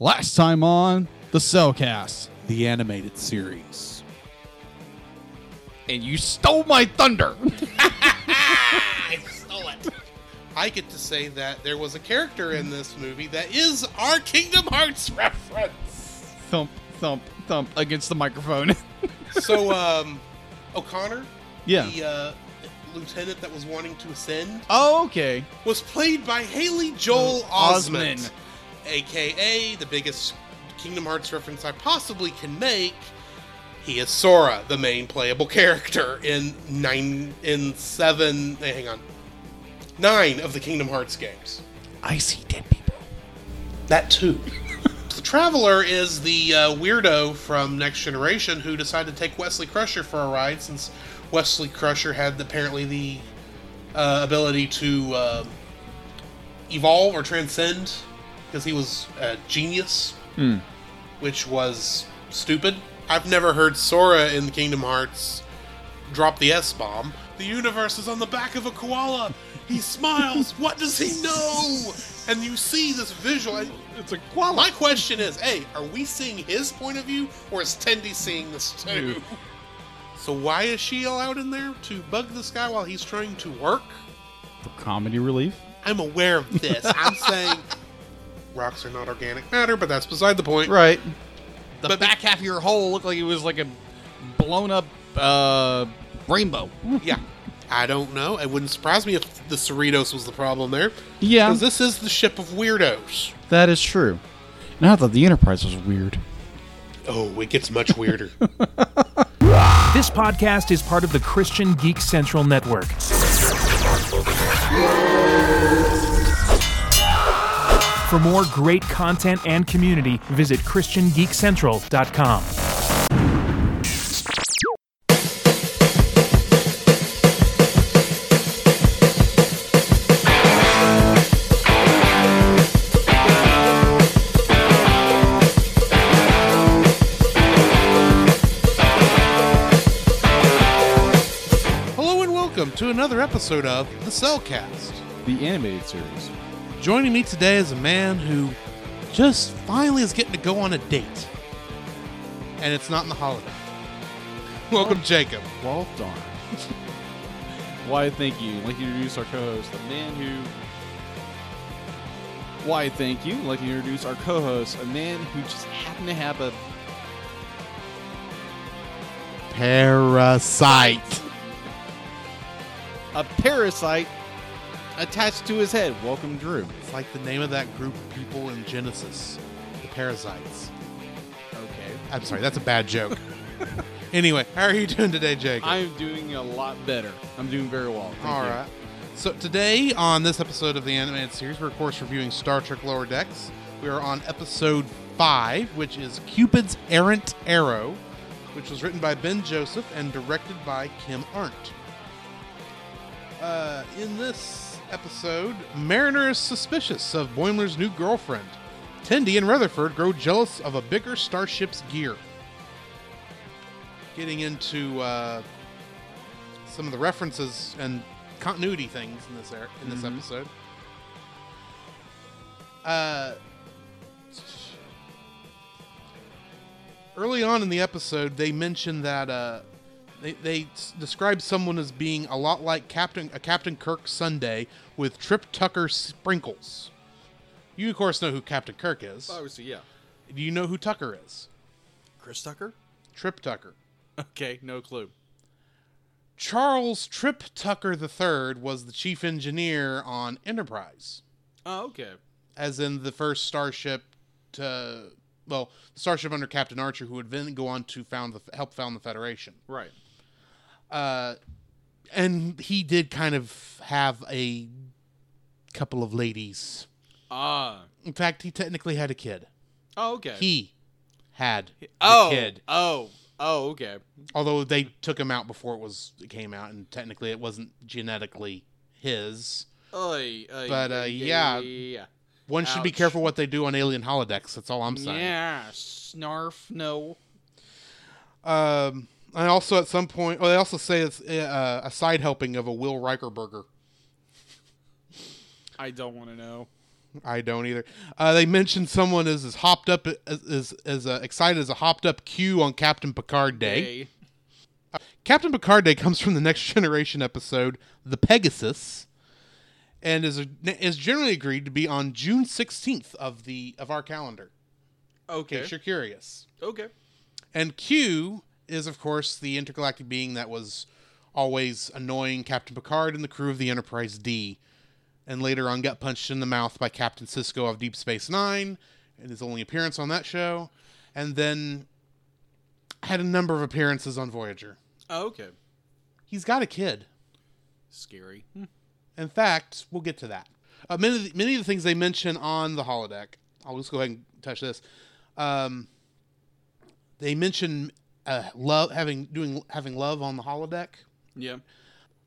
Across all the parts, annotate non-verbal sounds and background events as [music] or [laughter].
Last time on the Celcast, the animated series. and you stole my thunder. [laughs] I stole it. I get to say that there was a character in this movie that is our Kingdom Hearts reference. thump, thump, thump against the microphone. [laughs] So, um, O'Connor, yeah. the uh, lieutenant that was wanting to ascend, Oh, okay. was played by Haley Joel Osment. Osment, aka the biggest Kingdom Hearts reference I possibly can make. He is Sora, the main playable [laughs] character in nine in seven. eh, Hang on, nine of the Kingdom Hearts games. I see dead people. That too. [laughs] the Traveler is the uh, weirdo from Next Generation who decided to take Wesley Crusher for a ride since Wesley Crusher had apparently the uh, ability to uh, evolve or transcend because he was a genius, Hmm. which was stupid. I've never heard Sora in Kingdom Hearts drop the S bomb. The universe is on the back of a koala. He smiles. [laughs] what does he know? And you see this visual. and It's a koala. My question is, hey, are we seeing his point of view, or is Tendi seeing this too? So why is she allowed in there to bug this guy while he's trying to work? For comedy relief. I'm aware of this. I'm [laughs] saying rocks are not organic matter, but that's beside the point. Right. The But- back half of your hole looked like it was like a blown up uh, rainbow. Yeah. I don't know. It wouldn't surprise me if the Cerritos was the problem there. Yeah, Because this is the ship of weirdos. that is true. And I thought the Enterprise was weird. Oh, it gets much weirder. [laughs] This podcast is part of the Christian Geek Central Network. For more great content and community, visit ChristianGeekCentral.com. Hello and welcome to another episode of The Celcast. The animated series. Joining me today is a man who just finally is getting to go on a date. And it's not in the holiday. [laughs] Welcome, Jacob. Well, darn. Why, thank you. Like to introduce our co-host, the man who. Why, thank you. Like to introduce our co-host, a man who just happened to have a Parasite. a parasite attached to his head. Welcome, Drew. It's like the name of that group of people in Genesis, the Parasites. Okay. I'm sorry, that's a bad joke. [laughs] anyway, how are you doing today, Jake? I'm doing a lot better. I'm doing very well. Thank All you. right. So today on this episode of the animated series, we're of course reviewing Star Trek Lower Decks. We are on episode five, which is Cupid's Errant Arrow, which was written by Ben Joseph and directed by Kim Arndt. Uh, in this episode, Mariner is suspicious of Boimler's new girlfriend. Tendi and Rutherford grow jealous of a bigger starship's gear. Getting into uh, some of the references and continuity things in this er- in this Mhm. episode. Uh, early on in the episode, they mentioned that uh, they they described someone as being a lot like Captain a Captain Kirk sundae with Trip Tucker sprinkles. You of course know who Captain Kirk is. Obviously, yeah. Do you know who Tucker is? Chris Tucker? Trip Tucker. Okay, no clue. Charles Trip Tucker III was the chief engineer on Enterprise. Oh, okay. as in the first starship to well the starship under captain archer who would then go on to found the help found the federation Right. Uh and he did kind of have a couple of ladies Ah. in fact he technically had a kid oh, okay. he had oh. kid Oh. Oh, okay. although they took him out before it was it came out and technically it wasn't genetically his Oy, oy, But, uh, oy, yeah. Yeah. one should be careful what they do on alien holodecks that's all i'm saying Yeah. Snarf. No. Um, and also at some point, well, they also say it's uh, a side helping of a Will Riker burger. I don't want to know. I don't either. Uh, they mentioned someone is as hopped up as as, as uh, excited as a hopped up Q on Captain Picard Day. Hey. Captain Picard Day comes from the Next [laughs] Generation episode, The Pegasus, and is is generally agreed to be on June sixteenth of the of our calendar. In Okay. case you're curious. Okay. And Q is, of course, the intergalactic being that was always annoying Captain Picard and the crew of the Enterprise D, and later on got punched in the mouth by Captain Sisko of Deep Space Nine, in his only appearance on that show, and then had a number of appearances on Voyager. Oh, okay. He's got a kid. Scary. In fact, we'll get to that. Uh, many, of the, many of the things they mention on the holodeck, I'll just go ahead and touch this. Um, they mention uh, love having doing having love on the holodeck. Yeah.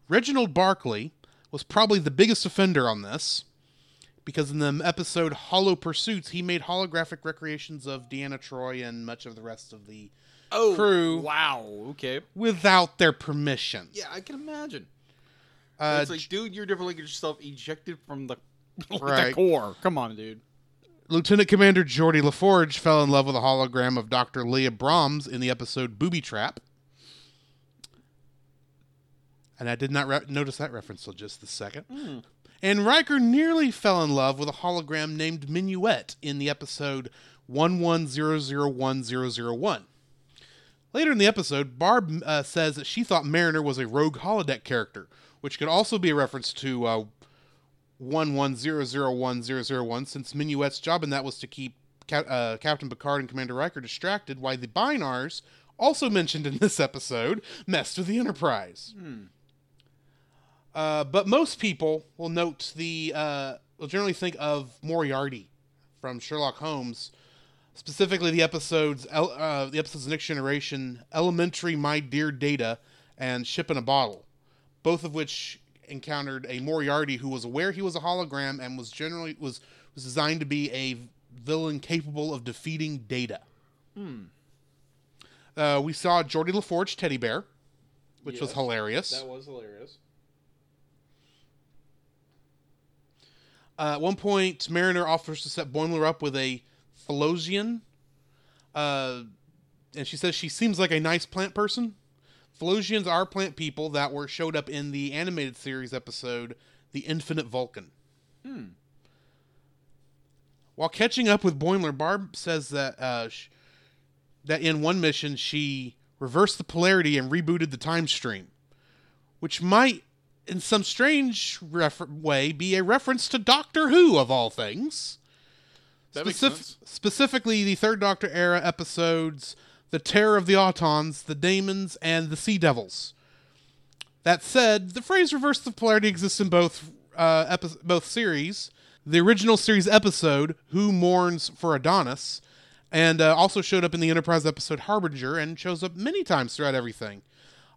Reginald Barclay was probably the biggest offender on this because in the episode Hollow Pursuits, he made holographic recreations of Deanna Troi and much of the rest of the Oh. Crew. Wow. Okay. without their permission. Yeah, I can imagine. Uh, it's like, dude, you're definitely getting yourself ejected from the, like, [laughs] the core. Come on, dude. Lieutenant Commander Geordi LaForge fell in love with a hologram of Dr. Leah Brahms in the episode Booby Trap. And I did not re- notice that reference till just the second. And Riker nearly fell in love with a hologram named Minuet in the episode 11001001. Later in the episode, Barb uh, says that she thought Mariner was a rogue holodeck character, which could also be a reference to uh, 11001001 since Minuet's job in that was to keep Ca- uh, Captain Picard and Commander Riker distracted, why the Bynars, also mentioned in this episode, messed with the Enterprise. Uh, but most people will note the, uh, will generally think of Moriarty from Sherlock Holmes, specifically the episodes, uh, the episodes of Next Generation, Elementary, My Dear Data, and Ship in a Bottle, both of which encountered a Moriarty who was aware he was a hologram and was generally was was designed to be a villain capable of defeating Data. Uh, we saw Geordi LaForge teddy bear, which was Yes, hilarious. was hilarious. Uh, at one point, Mariner offers to set Boimler up with a Phylosian, uh, and she says she seems like a nice plant person. Phylosians are plant people that were showed up in the animated series episode "The Infinite Vulcan." While catching up with Boimler, Barb says that uh, sh- that in one mission she reversed the polarity and rebooted the time stream, which might, in some strange refer- way, be a reference to Doctor Who of all things. That Specif-. Specifically, the Third Doctor era episodes, "The Terror of the Autons," "The Daemons," and "The Sea Devils." That said, the phrase "reverse the polarity" exists in both uh, epi- both series. The original series episode "Who Mourns for Adonis" and uh, also showed up in the Enterprise episode "Harbinger" and shows up many times throughout everything.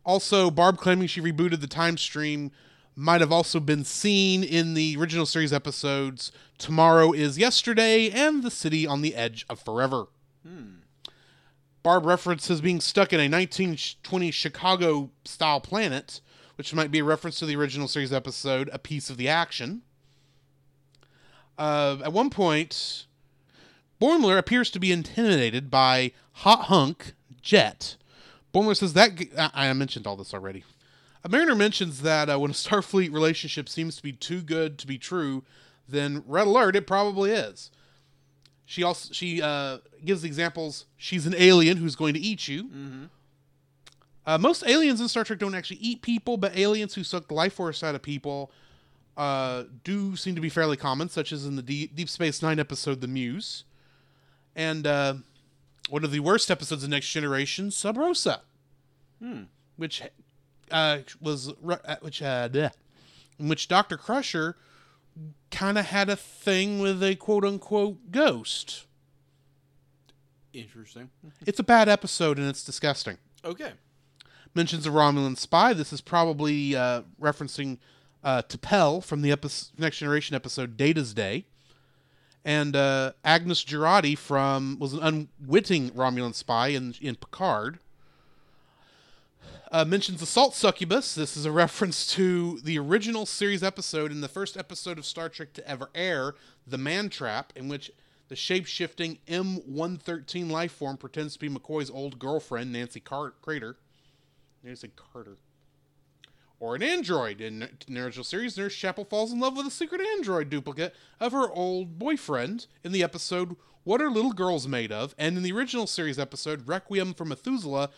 Also, Barb claiming she rebooted the time stream might have also been seen in the original series episodes "Tomorrow Is Yesterday" and "The City on the Edge of Forever." Barb references being stuck in a 1920 Chicago style planet, which might be a reference to the original series episode A Piece of the Action. Uh, at one point, Boimler appears to be intimidated by Hot Hunk Jet. Boimler says that. g- I I mentioned all this already. A Mariner mentions that uh, when a Starfleet relationship seems to be too good to be true, then red alert, it probably is. She also she uh, gives examples. She's an alien who's going to eat you. Uh, most aliens in Star Trek don't actually eat people, but aliens who suck the life force out of people uh, do seem to be fairly common, such as in the D- Deep Space Nine episode "The Muse," and uh, one of the worst episodes of Next Generation, Sub Rosa, which uh, was uh, which uh, bleh, in which Doctor Crusher kind of had a thing with a quote unquote ghost. Interesting. It's a bad episode and it's disgusting. Okay. mentions a Romulan spy. This is probably uh, referencing uh, T'Pel from the episode, Next Generation episode Data's Day. And uh, Agnes Jurati from was an unwitting Romulan spy in in Picard. Uh, mentions assault succubus. This is a reference to the original series episode in the first episode of Star Trek to ever air, The Man Trap, in which the shape shifting M113 life form pretends to be McCoy's old girlfriend, Nancy Car- Crater. Nancy Carter. Or an android. In the original series, Nurse Chapel falls in love with a secret android duplicate of her old boyfriend in the episode What Are Little Girls Made Of? And in the original series episode Requiem for Methuselah,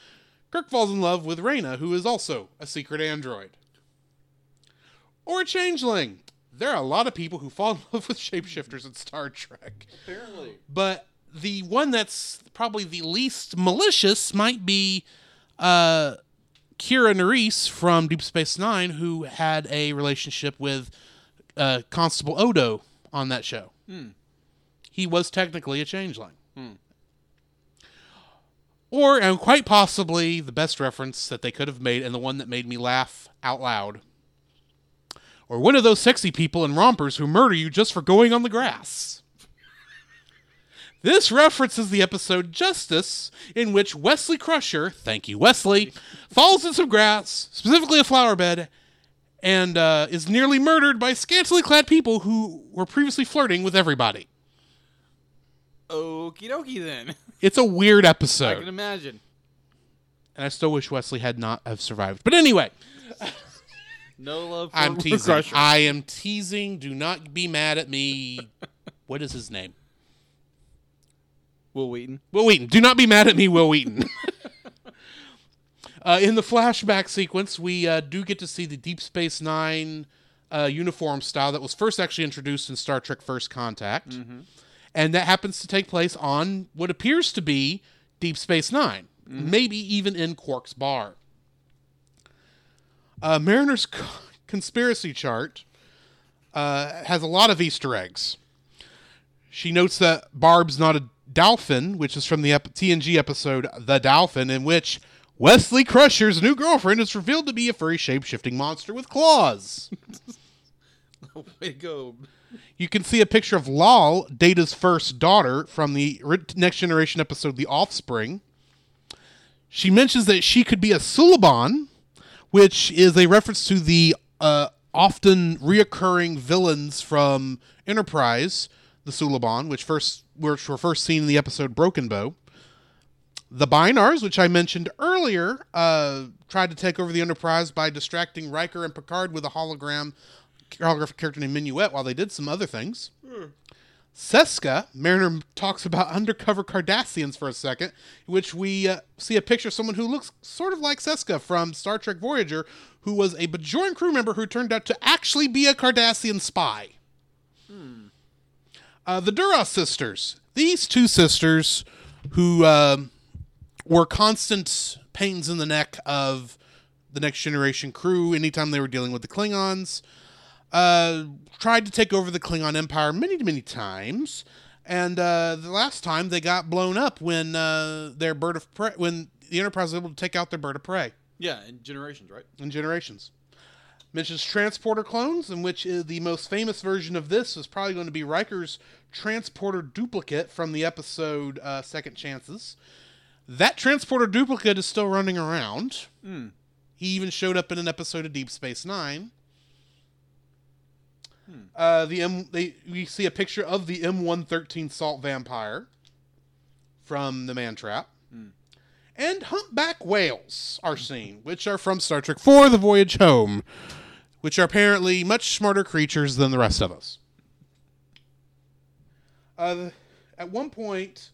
Kirk falls in love with Rayna, who is also a secret android. Or a changeling. There are a lot of people who fall [laughs] in love with shapeshifters in Star Trek. Apparently. But the one that's probably the least malicious might be uh, Kira Nerys from Deep Space Nine, who had a relationship with uh, Constable Odo on that show. He was technically a changeling. Or, and quite possibly, the best reference that they could have made, and the one that made me laugh out loud. Or one of those sexy people in rompers who murder you just for going on the grass. This references the episode Justice, in which Wesley Crusher, thank you, Wesley, falls in some grass, specifically a flower bed, and uh, is nearly murdered by scantily clad people who were previously flirting with everybody. Okie dokie then. [laughs] It's a weird episode. I can imagine. and I still wish Wesley had not have survived. But anyway, [laughs] No love for I'm teasing. Crusher. I am teasing. Do not be mad at me. [laughs] What is his name? Wil Wheaton. Wil Wheaton. Do not be mad at me, Wil Wheaton. uh, in the flashback sequence, we uh, do get to see the Deep Space Nine uh, uniform style that was first actually introduced in Star Trek First Contact. And that happens to take place on what appears to be Deep Space 9 maybe even in Quark's bar. Uh, Mariner's conspiracy chart uh, has a lot of Easter eggs. She notes that Barb's not a dolphin, which is from the ep- TNG episode The Dolphin, in which Wesley Crusher's new girlfriend is revealed to be a furry shape shifting monster with claws. [laughs] Way to go. You can see a picture of Lal, Data's first daughter, from the Next Generation episode The Offspring. She mentions that she could be a Suliban, which is a reference to the uh, often reoccurring villains from Enterprise, the Suliban, which first which were first seen in the episode Broken Bow. The Bynars, which I mentioned earlier, uh, tried to take over the Enterprise by distracting Riker and Picard with a hologram character named Minuet while they did some other things. Seska, Mariner talks about [laughs] undercover Cardassians for a second, which we uh, see a picture of someone who looks sort of like Seska from Star Trek Voyager, who was a Bajoran crew member who turned out to actually be a Cardassian spy. Uh, the Duras sisters. These two sisters who um were constant pains in the neck of the next generation crew anytime they were dealing with the Klingons. Uh, tried to take over the Klingon Empire many, many times. And uh, the last time they got blown up when uh, their bird of prey, when the Enterprise was able to take out their bird of prey Yeah, in generations, right? in Generations. Mentions transporter clones, in which is the most famous version of this is probably going to be Riker's transporter duplicate from the episode uh, Second Chances. That transporter duplicate is still running around. He even showed up in an episode of Deep Space Nine. Uh, the M, they we see a picture of the M113 Salt Vampire from the Man Trap and humpback whales are seen, which are from Star Trek IV The Voyage Home, which are apparently much smarter creatures than the rest of us. Uh, at one point,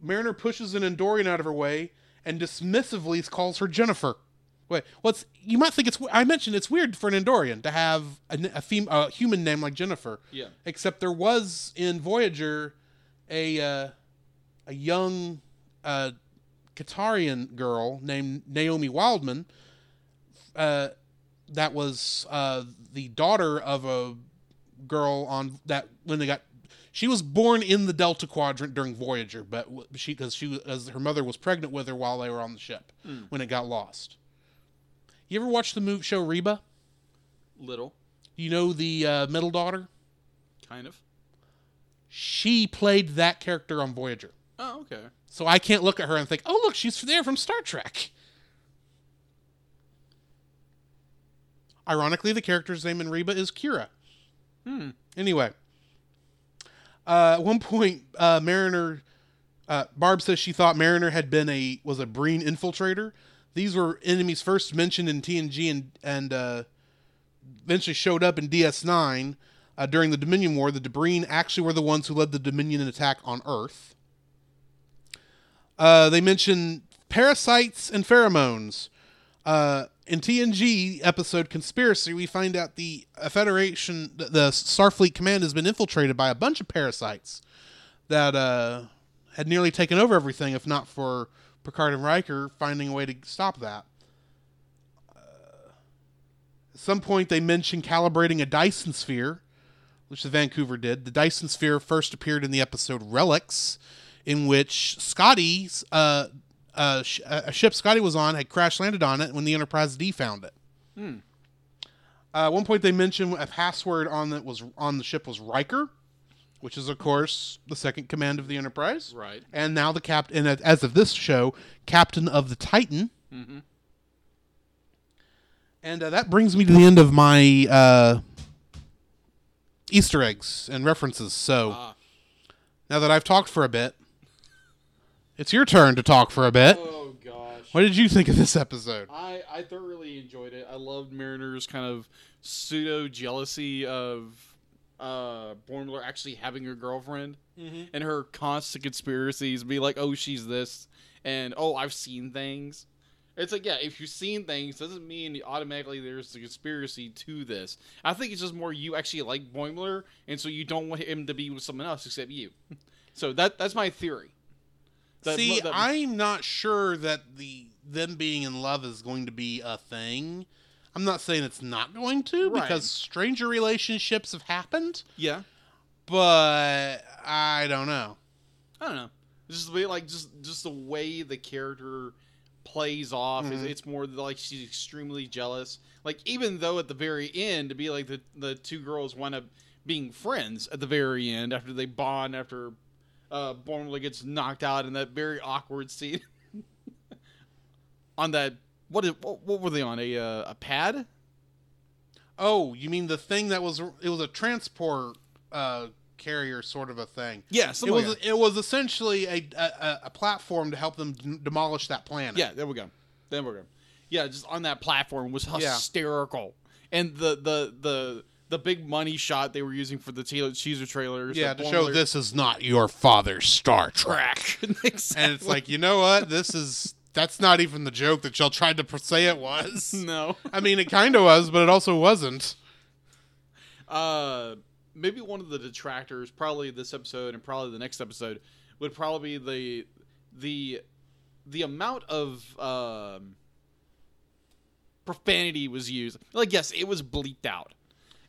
Mariner pushes an Andorian out of her way and dismissively calls her Jennifer. Wait, what's you might think it's I mentioned it's weird for an Andorian to have a, a, fem, a human name like Jennifer. Yeah. Except there was in Voyager a uh, a young uh, Ktarian girl named Naomi Wildman. Uh, that was uh, the daughter of a girl on that when they got. She was born in the Delta Quadrant during Voyager, but she because she as her mother was pregnant with her while they were on the ship when it got lost. You ever watch the movie show Reba? Little, You know the uh, middle daughter. kind of. She played that character on Voyager. Oh, okay. So I can't look at her and think, "Oh, look, she's there from Star Trek." Ironically, the character's name in Reba is Kira. Hmm. Anyway, uh, at one point, uh, Mariner, uh, Barb says she thought Mariner had been a was a Breen infiltrator. These were enemies first mentioned in TNG and and uh, eventually showed up in DS9 uh, during the Dominion War. The Debreen actually were the ones who led the Dominion attack on Earth. Uh, they mention parasites and pheromones. Uh, in TNG episode Conspiracy, we find out the uh, Federation, the- the Starfleet Command, has been infiltrated by a bunch of parasites that uh, had nearly taken over everything, if not for Picard and Riker finding a way to stop that. Uh, at some point, they mention calibrating a Dyson sphere, which the Vancouver did. The Dyson sphere first appeared in the episode Relics, in which Scotty's uh, uh, sh- a ship Scotty was on had crash landed on it when the Enterprise D found it. Uh, at one point, they mentioned a password on that was on the ship was Riker, which is of course the second command of the Enterprise, Right. and now the captain, as of this show, captain of the Titan. And uh, that brings me to the end of my uh, Easter eggs and references. So Ah. now that I've talked for a bit, it's your turn to talk for a bit. Oh gosh. What did you think of this episode? I I thoroughly enjoyed it. I loved Mariner's kind of pseudo jealousy of uh Boimler actually having a girlfriend and her constant conspiracies be like, "Oh, she's this." And, "Oh, I've seen things." It's like, yeah, if you've seen things, doesn't mean automatically there's a conspiracy to this. I think it's just more you actually like Boimler, and so you don't want him to be with someone else except you. [laughs] So that that's my theory. That- See, that- I'm not sure that the them being in love is going to be a thing. I'm not saying it's not going to Right. because stranger relationships have happened, yeah. but I don't know. I don't know. Just the way, like, just just the way the character plays off is it's more like she's extremely jealous. Like, even though at the very end, to be like the the two girls wind up being friends at the very end after they bond after uh Boimler gets knocked out in that very awkward scene [laughs] on that what is what, what were they on a uh, a pad? Oh, you mean the thing that was it was a transport uh, carrier sort of a thing? Yeah, It something was like it was essentially a, a a platform to help them d- demolish that planet. Yeah, there we go. There we go. Yeah, just on that platform was Yeah. hysterical, and the the the the big money shot they were using for the teaser Cheeser trailers. yeah, to show this is not your father's Star Trek. [laughs] exactly. And it's like, you know what? This is that's not even the joke that y'all tried to say it was. [laughs] no, I mean, it kind of was, but it also wasn't. uh, maybe one of the detractors, probably this episode and probably the next episode, would probably be the the the amount of um, profanity was used. Like, yes, it was bleeped out.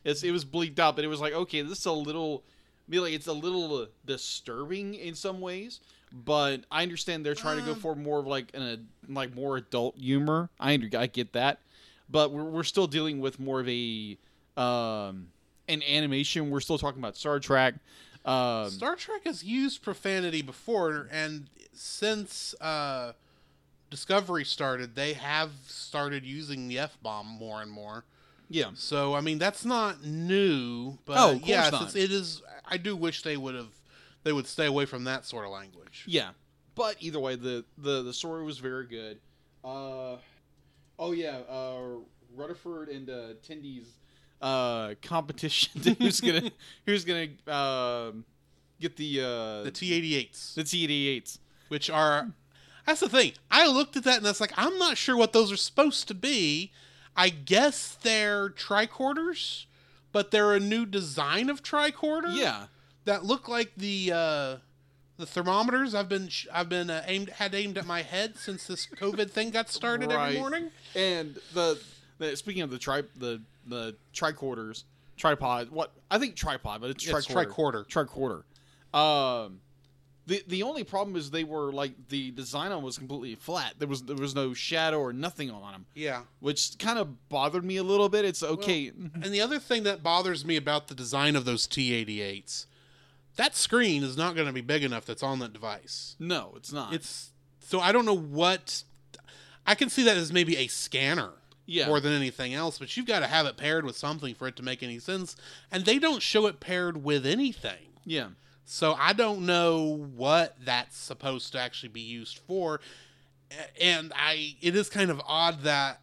It's, it was bleeped out, but it was like, okay, this is a little, be like, it's a little disturbing in some ways. But I understand they're trying to go for more of like an a, like more adult humor. I I get that, but we're we're still dealing with more of a um an animation. We're still talking about Star Trek. Um, Star Trek has used profanity before, and since uh, Discovery started, they have started using the f bomb more and more. yeah, So, I mean, that's not new, but Oh, of course yes, not. it's, it is. I do wish they would have, they would stay away from that sort of language. Yeah, but either way, the the the story was very good. Uh, oh yeah, uh, Rutherford and uh, Tindy's uh, competition. to [laughs] who's gonna who's gonna um, get the uh, The T-88s, the T88s? which are, that's the thing. I looked at that and it's like I'm not sure what those are supposed to be. I guess they're tricorders, but they're a new design of tricorder. Yeah, that look like the uh, the thermometers I've been sh- I've been uh, aimed had aimed at my head since this COVID thing got started Right. every morning. and the, the speaking of the tri the the tricorders tripod. What I think tripod, but it's it's tricorder. Tricorder. Um, the the only problem is they were like the design on them was completely flat. There was there was no shadow or nothing on them. Yeah. which kind of bothered me a little bit. It's okay. And the other thing that bothers me about the design of those T88s, that screen is not going to be big enough that's on that device. no, it's not. It's so I don't know what I can see that as maybe a scanner. Yeah. more than anything else. But you've got to have it paired with something for it to make any sense, and they don't show it paired with anything. Yeah. So I don't know what that's supposed to actually be used for. And I it is kind of odd that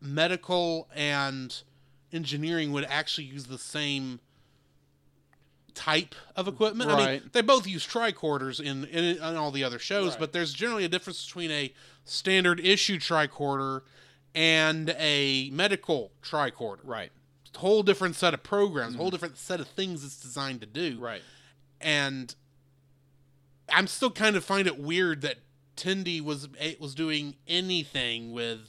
medical and engineering would actually use the same type of equipment. I mean, they both use tricorders in, in in all the other shows, Right. but there's generally a difference between a standard issue tricorder and a medical tricorder. Right. Whole different set of programs, a whole different set of things it's designed to do Right. and I'm still kind of find it weird that Tindy was eh, was doing anything with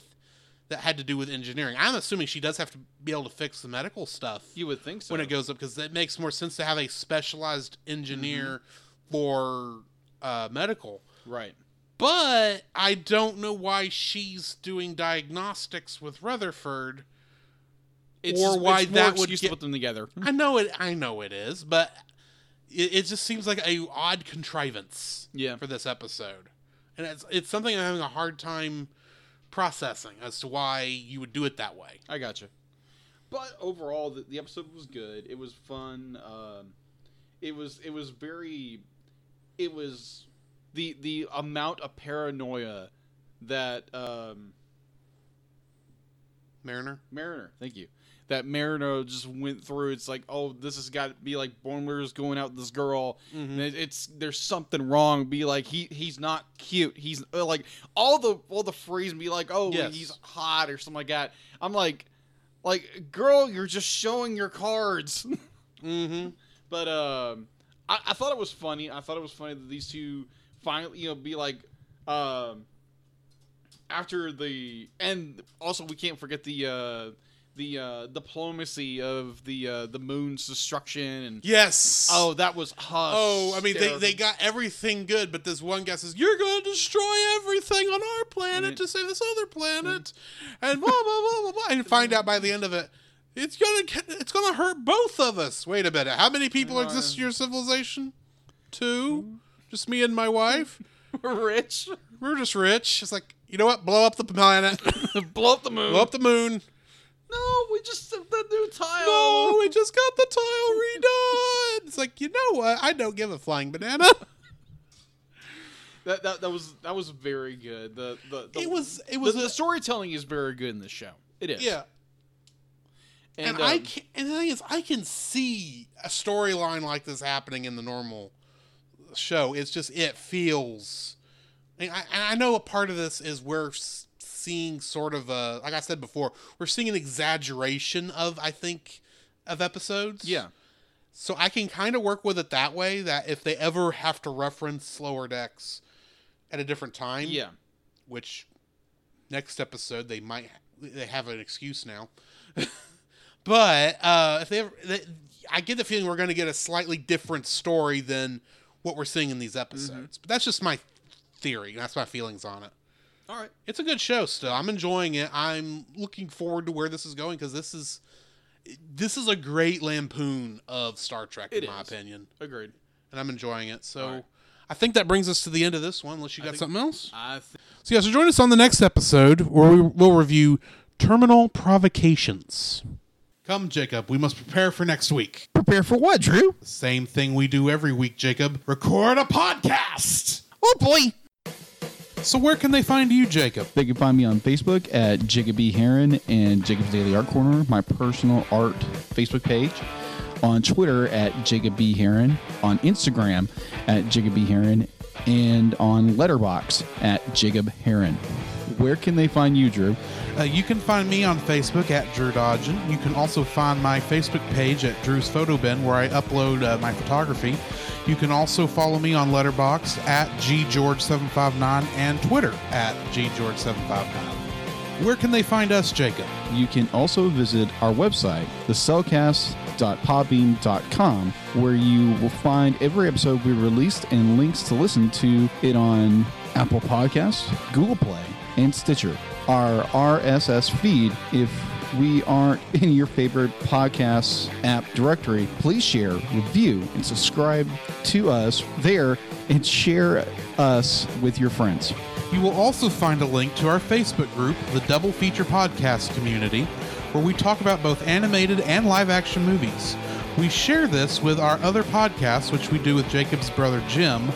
that had to do with engineering. I'm assuming she does have to be able to fix the medical stuff You would think so. when it goes up because it makes more sense to have a specialized engineer for uh, medical. Right. But I don't know why she's doing diagnostics with Rutherford. It's Or why it's that would get- to put them together. I know it. I know it is, but it, it just seems like a odd contrivance. Yeah. For this episode, and it's it's something I'm having a hard time processing as to why you would do it that way. I gotcha. But overall, the, the episode was good. It was fun. Um, it was it was very, it was the the amount of paranoia that um, Mariner. Mariner, thank you, that Marino just went through. It's like, oh, this has got to be like Boimler's going out with this girl. And it, it's there's something wrong. Be like he he's not cute. He's uh, like all the all the phrase and be like, oh, Yes. he's hot or something like that. I'm like, like girl, you're just showing your cards. [laughs] Mm-hmm. But um, I, I thought it was funny. I thought it was funny that these two finally, you know, be like, um, after the and also we can't forget the uh, the uh, diplomacy of the uh, the moon's destruction and Yes. oh that was Oh, I mean, they, they got everything good, but this one guy says, You're going to destroy everything on our planet Mhm. to save this other planet. And blah, blah, blah, blah, blah. And find [laughs] out by the end of it, it's going to it's gonna hurt both of us. Wait a minute. How many people Uh, exist in your civilization? Two? Just me and my wife? [laughs] we're rich We're just rich. It's like, you know what? Blow up the planet. [laughs] blow up the moon. Blow up the moon. No, we just the new tile. No, we just got the tile redone. It's like, you know what? I don't give a flying banana. [laughs] That, that that was that was very good. The the, the It was- it was the, a- storytelling is very good in this show. It is. Yeah. And, And, I um, can and the thing is, I can see a storyline like this happening in the normal show. It's just it feels. And I, and I know a part of this is we're s- seeing sort of a, like I said before, we're seeing an exaggeration of I think of episodes. yeah. So I can kind of work with it that way. That if they ever have to reference slower decks at a different time, Yeah. which next episode they might they have an excuse now. [laughs] but uh, if they ever, they, I get the feeling we're going to get a slightly different story than what we're seeing in these episodes. But that's just my theory. That's my feelings on it. All right. It's a good show still. I'm enjoying it. I'm looking forward to where this is going because this is this is a great lampoon of Star Trek It in my is. opinion, Agreed. and I'm enjoying it. So. All right. I think that brings us to the end of this one. Unless you got think- something else. I th- So yeah, so join us on the next episode where we will review Terminal Provocations. Come, Jacob. We must prepare for next week. Prepare for what, Drew? Same thing we do every week, Jacob. Record a podcast. Oh boy! So where can they find you, Jacob? They can find me on Facebook at Jacob B. Heron and Jacob's Daily Art Corner, my personal art Facebook page. On Twitter at Jacob B. Heron, on Instagram at Jacob B. Heron, and on Letterboxd at Jacob Heron. Where can they find you, Drew? Uh, you can find me on Facebook at Drew Dodgen. You can also find my Facebook page at Drew's Photo Bin, where I upload uh, my photography. You can also follow me on Letterboxd at ggeorge759 and Twitter at ggeorge759. Where can they find us, Jacob? You can also visit our website, thecellcast.podbean.com, where you will find every episode we released and links to listen to it on Apple Podcasts, Google Play, and Stitcher. Our RSS feed, if we aren't [laughs] in your favorite podcast app directory, please share, review, and subscribe to us there and share us with your friends. You will also find a link to our Facebook group, the Double Feature Podcast Community, where we talk about both animated and live action movies. We share this with our other podcasts, which we do with Jacob's brother Jim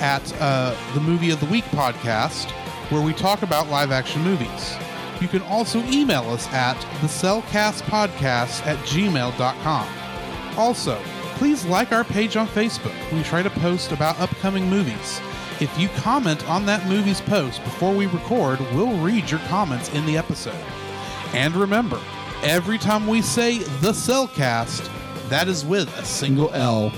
at uh, the Movie of the Week podcast, where we talk about live action movies. You can also email us at the Podcast at gmail.com. Also, please like our page on Facebook. We try to post about upcoming movies. If you comment on that movie's post before we record, we'll read your comments in the episode. And remember, every time we say the Celcast, that is with a Single L.